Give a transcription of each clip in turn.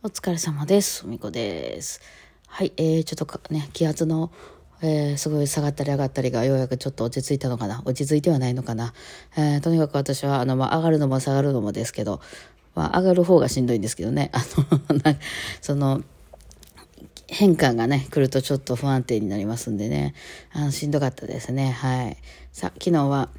お疲れ様です。みこです。はい、えー、ちょっとね、気圧の、えー、すごい下がったり上がったりがようやくちょっと落ち着いたのかな？落ち着いてはないのかな？えー、とにかく私は、あの、まあ、上がるのも下がるのもですけど、まあ、上がる方がしんどいんですけどね。あの、その、変化がね、来るとちょっと不安定になりますんでね、あのしんどかったですね。はい。さ、昨日は、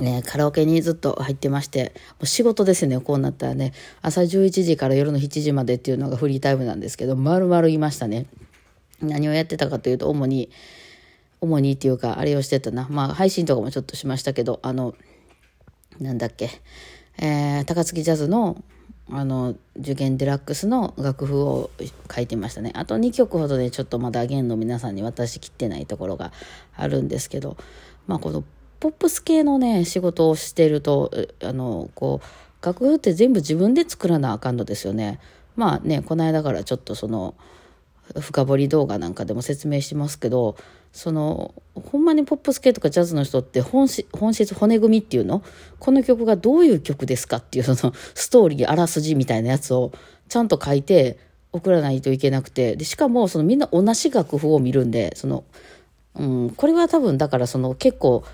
ね、カラオケにずっと入ってまして、もう仕事ですね、こうなったらね、朝11時から夜の7時までっていうのがフリータイムなんですけど、丸々いましたね。何をやってたかというと、主に、主にっていうか、あれをしてたな。まあ、配信とかもちょっとしましたけど、あの、なんだっけ、えー、高槻ジャズの、あの、受験デラックスの楽譜を書いてましたね。あと2曲ほどで、ね、ちょっとまだ弦の皆さんに渡しきってないところがあるんですけど、まあ、この、ポップス系のね、仕事をしてると、あの、こう、楽譜って全部自分で作らなあかんのですよね。まあね、この間からちょっとその、深掘り動画なんかでも説明してますけど、その、ほんまにポップス系とかジャズの人って本質、本質骨組みっていうの？この曲がどういう曲ですかっていうそのストーリー、あらすじみたいなやつをちゃんと書いて送らないといけなくて、でしかもそのみんな同じ楽譜を見るんで、その、うん、これは多分だからその結構、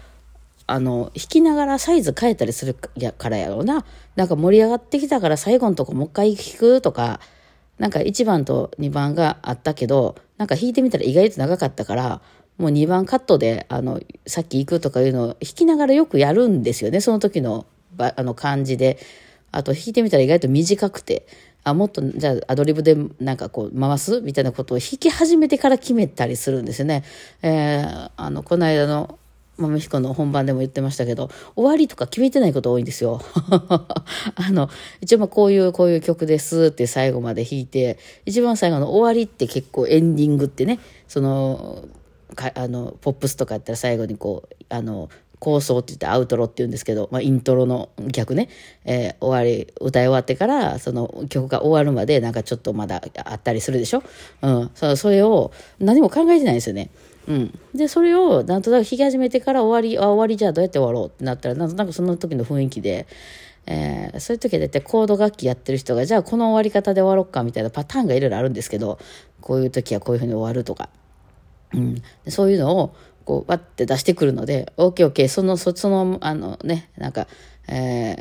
あの、弾きながらサイズ変えたりするからやろうな。なんか盛り上がってきたから最後のとこもう一回弾くとか、なんか1番と2番があったけど、なんか弾いてみたら意外と長かったから、もう2番カットで、あの、さっき行くとかいうのを弾きながらよくやるんですよね。その時の、あの感じで。あと弾いてみたら意外と短くて、あ、もっと、じゃあアドリブでなんかこう回すみたいなことを弾き始めてから決めたりするんですよね。えー、あの、この間の、豆彦の本番でも言ってましたけど、終わりとか決めてないこと多いんですよ。あの、一応まあこういう、こういう曲ですって最後まで弾いて、一番最後の終わりって結構エンディングってね、その、かあの、ポップスとかやったら最後にこう、あの、構想って言ってアウトロって言うんですけど、まあ、イントロの逆ね、えー、終わり、歌い終わってから、その曲が終わるまでなんかちょっとまだあったりするでしょ？うん。そそれを何も考えてないんですよね。うん。で、それをなんとなく弾き始めてから終わり、あ、終わりじゃあどうやって終わろうってなったら、なんとなくその時の雰囲気で、えー、そういう時は大体コード楽器やってる人が、じゃあこの終わり方で終わろうかみたいなパターンがいろいろあるんですけど、こういう時はこういうふうに終わるとか。うん。そういうのを、こう、わって出してくるので、OKOK、その、そ、その、あのね、なんか、え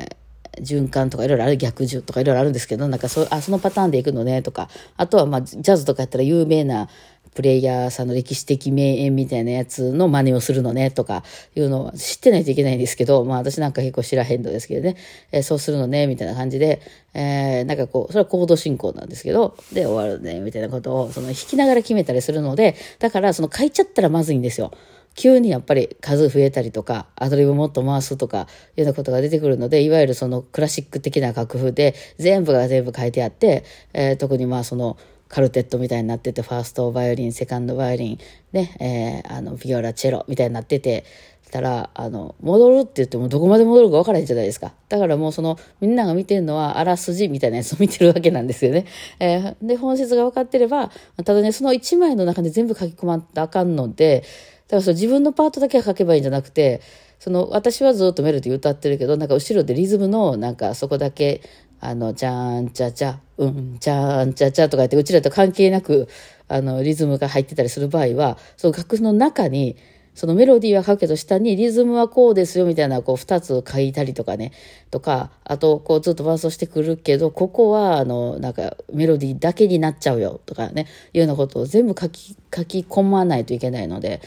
ー、循環とかいろいろある、逆順とかいろいろあるんですけど、なんかそ、あ、そのパターンでいくのね、とか、あとはまあ、ジャズとかやったら有名なプレイヤーさんの歴史的名演みたいなやつの真似をするのね、とかいうのは知ってないといけないんですけど、まあ私なんか結構知らへんのですけどね、えー、そうするのね、みたいな感じで、えー、なんかこう、それはコード進行なんですけど、で終わるね、みたいなことを、その弾きながら決めたりするので、だからその書いちゃったらまずいんですよ。急にやっぱり数増えたりとか、アドリブもっと回すとか、いうようなことが出てくるので、いわゆるそのクラシック的な楽譜で、全部が全部書いてあって、えー、特にまあその、カルテットみたいになってて、ファーストバイオリン、セカンドバイオリン、ね、えー、あの、ビオラ、チェロみたいになってて、たら、あの、戻るって言ってもどこまで戻るか分からへんじゃないですか。だからもうその、みんなが見てるのはあらすじみたいなやつを見てるわけなんですよね。えー、で、本質が分かってれば、ただね、その一枚の中で全部書き込まんとあかんので、だからその自分のパートだけは書けばいいんじゃなくて、その、私はずっとメロディー歌ってるけど、なんか後ろでリズムの、なんかそこだけ、あの、じゃーんちゃちゃ、うん、じゃーんちゃちゃとか言って、うちらと関係なく、あの、リズムが入ってたりする場合は、その楽譜の中に、そのメロディーは書くけど下にリズムはこうですよみたいなこう二つ書いたりとかね、とか、あとこうずっと伴奏してくるけど、ここはあの、なんかメロディーだけになっちゃうよとかね、いうようなことを全部書き、書き込まないといけないので、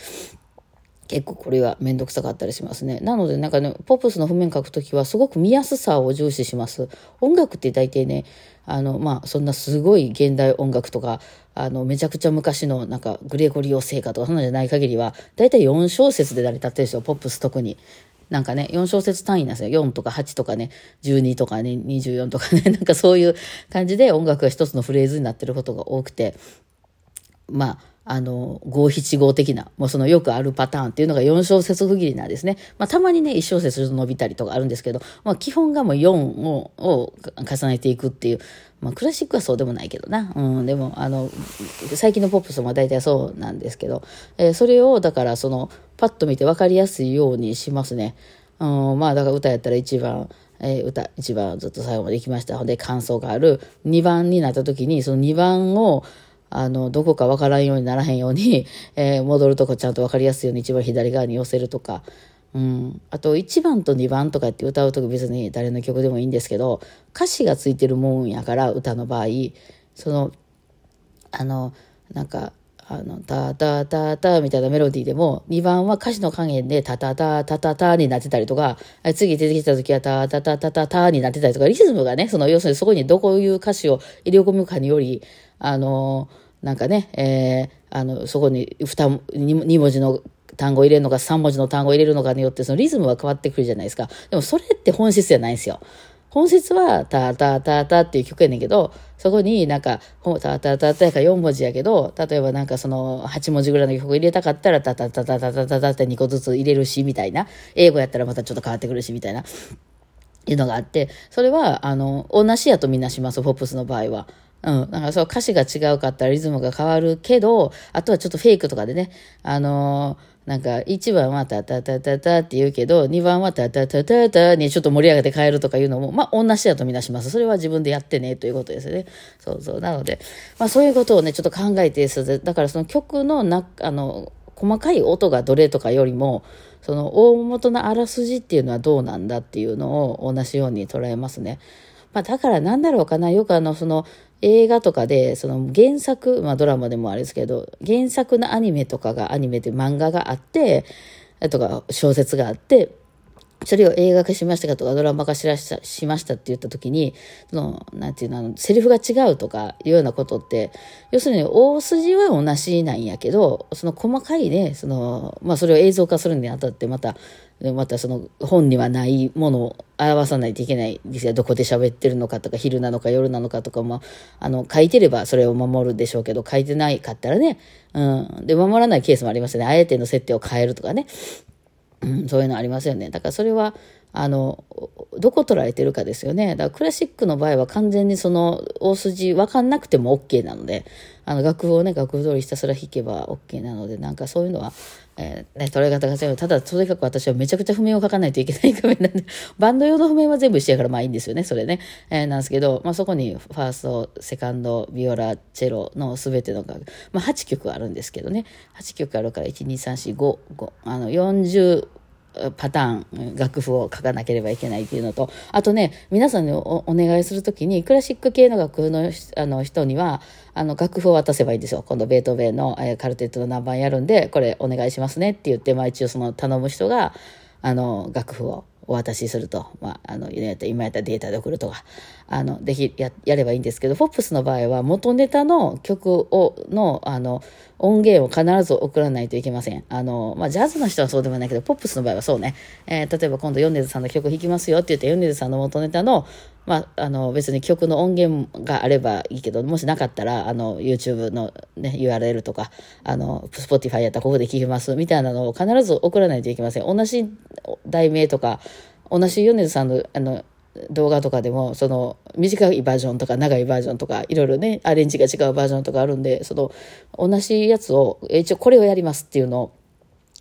結構これはめんどくさかったりしますね。なのでなんかね、ポップスの譜面書くときはすごく見やすさを重視します。音楽って大体ね、あの、まあ、そんなすごい現代音楽とか、あの、めちゃくちゃ昔のなんかグレゴリオ聖歌とかそんなんじゃない限りは、大体4小節で成り立ってるんですよ、ポップス特に。なんかね、4小節単位なんですよ。4とか8とかね、12とかね、24とかね、なんかそういう感じで音楽が一つのフレーズになってることが多くて、まあ、あの、五七五的な、もうそのよくあるパターンっていうのが4小節区切りなんですね。まあ、たまにね、1小節伸びたりとかあるんですけど、まあ、基本がもう4をを重ねていくっていう、まあ、クラシックはそうでもないけどな。うん、でも、あの、最近のポップスも大体そうなんですけど、えー、それを、だから、その、パッと見て分かりやすいようにしますね。うん、まあ、だから歌やったら1番、えー、歌、1番ずっと最後まで行きました。ほんで、感想がある。2番になった時に、その2番を、あの、どこかわからんようにならへんように、えー、戻るとこちゃんとわかりやすいように一番左側に寄せるとか、うん。あと、1番と2番とかって歌うと別に誰の曲でもいいんですけど、歌詞がついてるもんやから、歌の場合、その、あの、なんか、あの、タタタタみたいなメロディーでも、2番は歌詞の加減でタタタタタタになってたりとか、次出てきた時はタタタタタタになってたりとか、リズムがね、その、要するにそこにどこいう歌詞を入れ込むかにより、あの、なんかね、えー、あの、そこに 2, 2文字の単語入れるのか3文字の単語入れるのかによってそのリズムは変わってくるじゃないですか。でもそれって本質じゃないんですよ。本質は、タタタタっていう曲やねんけど、そこになんか、タタタタやから4文字やけど、例えばなんかその8文字ぐらいの曲入れたかったら、タタタタタタタタって2個ずつ入れるし、みたいな。英語やったらまたちょっと変わってくるし、みたいな。いうのがあって、それは、あの、同じやとみんなします、ポップスの場合は。うん。だかそう歌詞が違うかったらリズムが変わるけど、あとはちょっとフェイクとかでね、あのーなんか、1番はタタタタタって言うけど、2番はタタタタタにちょっと盛り上げて変えるとかいうのも、まあ、同じだとみなします。それは自分でやってね、ということですよね。そうそう。なので、まあ、そういうことをね、ちょっと考えて、だからその曲のな、あの、細かい音がどれとかよりも、その大元のあらすじっていうのはどうなんだっていうのを同じように捉えますね。まあ、だからなんだろうかな。よくあの、その、映画とかで、その原作、まあドラマでもあれですけど、原作のアニメとかが、アニメで漫画があって、とか小説があって、それを映画化しましたかとかドラマ化しらししましたって言った時に、その、なんていうの、あの、セリフが違うとかいうようなことって、要するに大筋は同じなんやけど、その細かいね、その、まあそれを映像化するにあたってまた、またその本にはないものを表さないといけないですよ。どこで喋ってるのかとか、昼なのか夜なのかとかも、あの、書いてればそれを守るでしょうけど、書いてないかったらね、うん。で、守らないケースもありますよね。あえての設定を変えるとかね。そういうのありますよね。だからそれは、あの、どこ捉えてるかですよね。だからクラシックの場合は完全にその大筋分かんなくても OK なので、あの楽譜をね、楽譜通りひたすら弾けば OK なので、なんかそういうのは、えー、ね、捉え方が違う。ただ、とにかく私はめちゃくちゃ譜面を書かないといけない画面なんで、バンド用の譜面は全部一緒やからまあいいんですよね、それね。えー、なんですけど、まあそこにファースト、セカンド、ビオラ、チェロの全ての楽、まあ8曲あるんですけどね、8曲あるから1、2、3、4、5、5、あの40、パターン、楽譜を書かなければいけないっていうのと、あとね、皆さんにお願いするときに、クラシック系の楽譜のあの人には、あの、楽譜を渡せばいいんですよ。今度、ベートーベンの、えー、カルテットの何番やるんで、これお願いしますねって言って、まあ一応その頼む人が、あの、楽譜をお渡しすると、まあ、あの、今やったらデータで送るとか、あの、でき、や、やればいいんですけど、ポップスの場合は元ネタの曲を、の、あの、音源を必ず送らないといけません。あの、まあ、ジャズの人はそうでもないけど、ポップスの場合はそうね。えー、例えば今度、ヨンネズさんの曲弾きますよって言って、ヨンネズさんの元ネタの、まあ、あの、別に曲の音源があればいいけど、もしなかったら、あの、YouTube のね、URL とか、あの、Spotify やったらここで聴きますみたいなのを必ず送らないといけません。同じ題名とか、同じ米津さんの、あの、動画とかでも、その、短いバージョンとか長いバージョンとか、いろいろね、アレンジが違うバージョンとかあるんで、その、同じやつを、一応これをやりますっていうのを、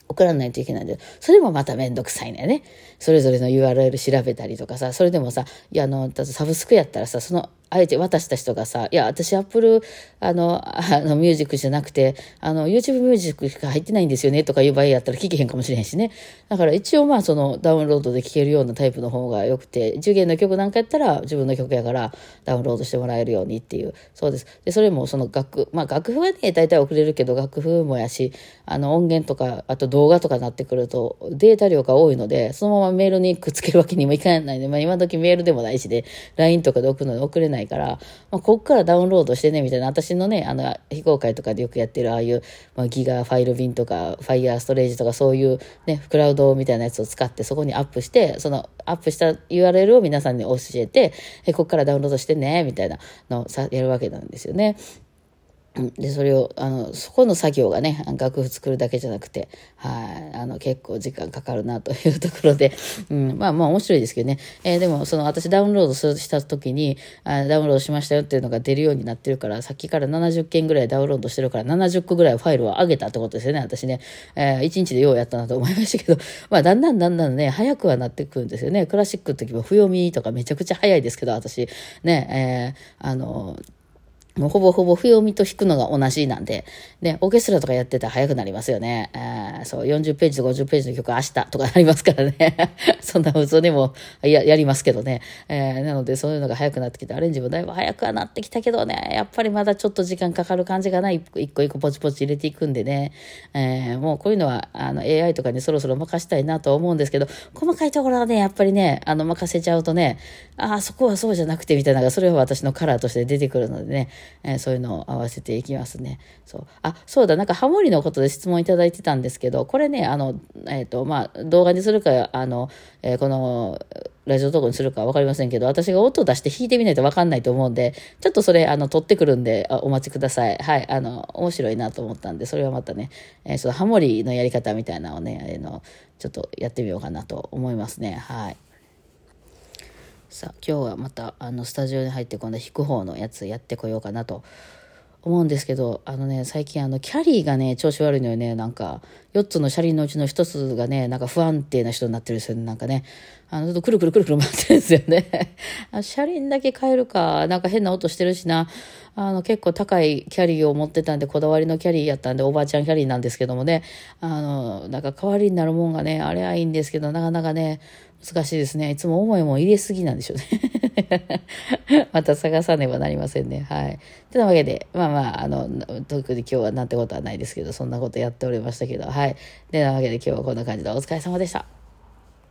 送らないといけないんで、それもまためんどくさいね。それぞれの URL 調べたりとかさ、それでもさ、いや、あの、サブスクやったらさ、そのあえて渡した人がさ、いや、私アップル、あの、あの、ミュージックじゃなくて、あの、YouTube ミュージックしか入ってないんですよね、とかいう場合やったら聞けへんかもしれへんしね。だから一応まあ、その、ダウンロードで聴けるようなタイプの方が良くて、受験の曲なんかやったら自分の曲やからダウンロードしてもらえるようにっていう。そうです。で、それもその楽、まあ、楽譜はね、大体送れるけど、楽譜もやし、あの、音源とか、あと動画とかになってくると、データ量が多いので、そのままメールにくっつけるわけにもいかないので、まあ、今時メールでもないしで、LINE とかで送るのに送れないないから、まあこっからダウンロードしてね、みたいな、私のね、あの、非公開とかでよくやってる、ああいう、まあ、ギガファイル便とか、ファイヤーストレージとか、そういうね、クラウドみたいなやつを使って、そこにアップして、その、アップした URL を皆さんに教えて、え、こっからダウンロードしてね、みたいなのをさ、やるわけなんですよね。で、それを、あの、そこの作業がね、楽譜作るだけじゃなくて、はい、あの、結構時間かかるなというところで、うん、まあまあ面白いですけどね。えー、でも、その、私ダウンロードした時にあ、ダウンロードしましたよっていうのが出るようになってるから、さっきから70件ぐらいダウンロードしてるから、70個ぐらいファイルを上げたってことですよね、私ね。えー、1日でようやったなと思いましたけど、まあ、だんだんだんだんね、早くはなってくるんですよね。クラシックの時も、不読みとかめちゃくちゃ早いですけど、私、ね、えー、あの、もうほぼほぼ不読みと弾くのが同じなんで、ね、オーケストラとかやってたら早くなりますよね。えー、そう、40ページと50ページの曲明日とかなりますからね。そんな普通にもややりますけどね。えー、なのでそういうのが早くなってきて、アレンジもだいぶ早くはなってきたけどね、やっぱりまだちょっと時間かかる感じがない。一個一個ポチポチ入れていくんでね。えー、もうこういうのはあの AI とかにそろそろ任したいなと思うんですけど、細かいところはね、やっぱりね、あの任せちゃうとね、ああ、そこはそうじゃなくてみたいなのが、それは私のカラーとして出てくるのでね、えー、そういうのを合わせていきますね。そう。あ、そうだ、なんかハモリのことで質問いただいてたんですけど、これね、あの、えっ、ー、と、まあ、動画にするか、あの、えー、この、ラジオトークにするか分かりませんけど、私が音を出して弾いてみないと分かんないと思うんで、ちょっとそれ、あの、撮ってくるんで、お待ちください。はい。あの、面白いなと思ったんで、それはまたね、えー、そのハモリのやり方みたいなのをね、あの、ちょっとやってみようかなと思いますね。はい。さあ今日はまたあのスタジオに入って今度弾く方のやつやってこようかなと。思うんですけどあのね最近あのキャリーがね調子悪いのよね。なんか4つの車輪のうちの1つがねなんか不安定な人になってるんですよねなんかねあのちょっとくるくるくるくる回ってるんですよね。車輪だけ変えるか。なんか変な音してるしな。あの結構高いキャリーを持ってたんでこだわりのキャリーやったんでおばあちゃんキャリーなんですけどもね。あのなんか代わりになるもんがねあれはいいんですけどなかなかね難しいですね。いつも思いも入れすぎなんでしょうね。また探さねばなりませんね。はい。てなわけで、まあまあ、あの、特に今日はなんてことはないですけど、そんなことやっておりましたけど、はい。てなわけで今日はこんな感じでお疲れ様でした。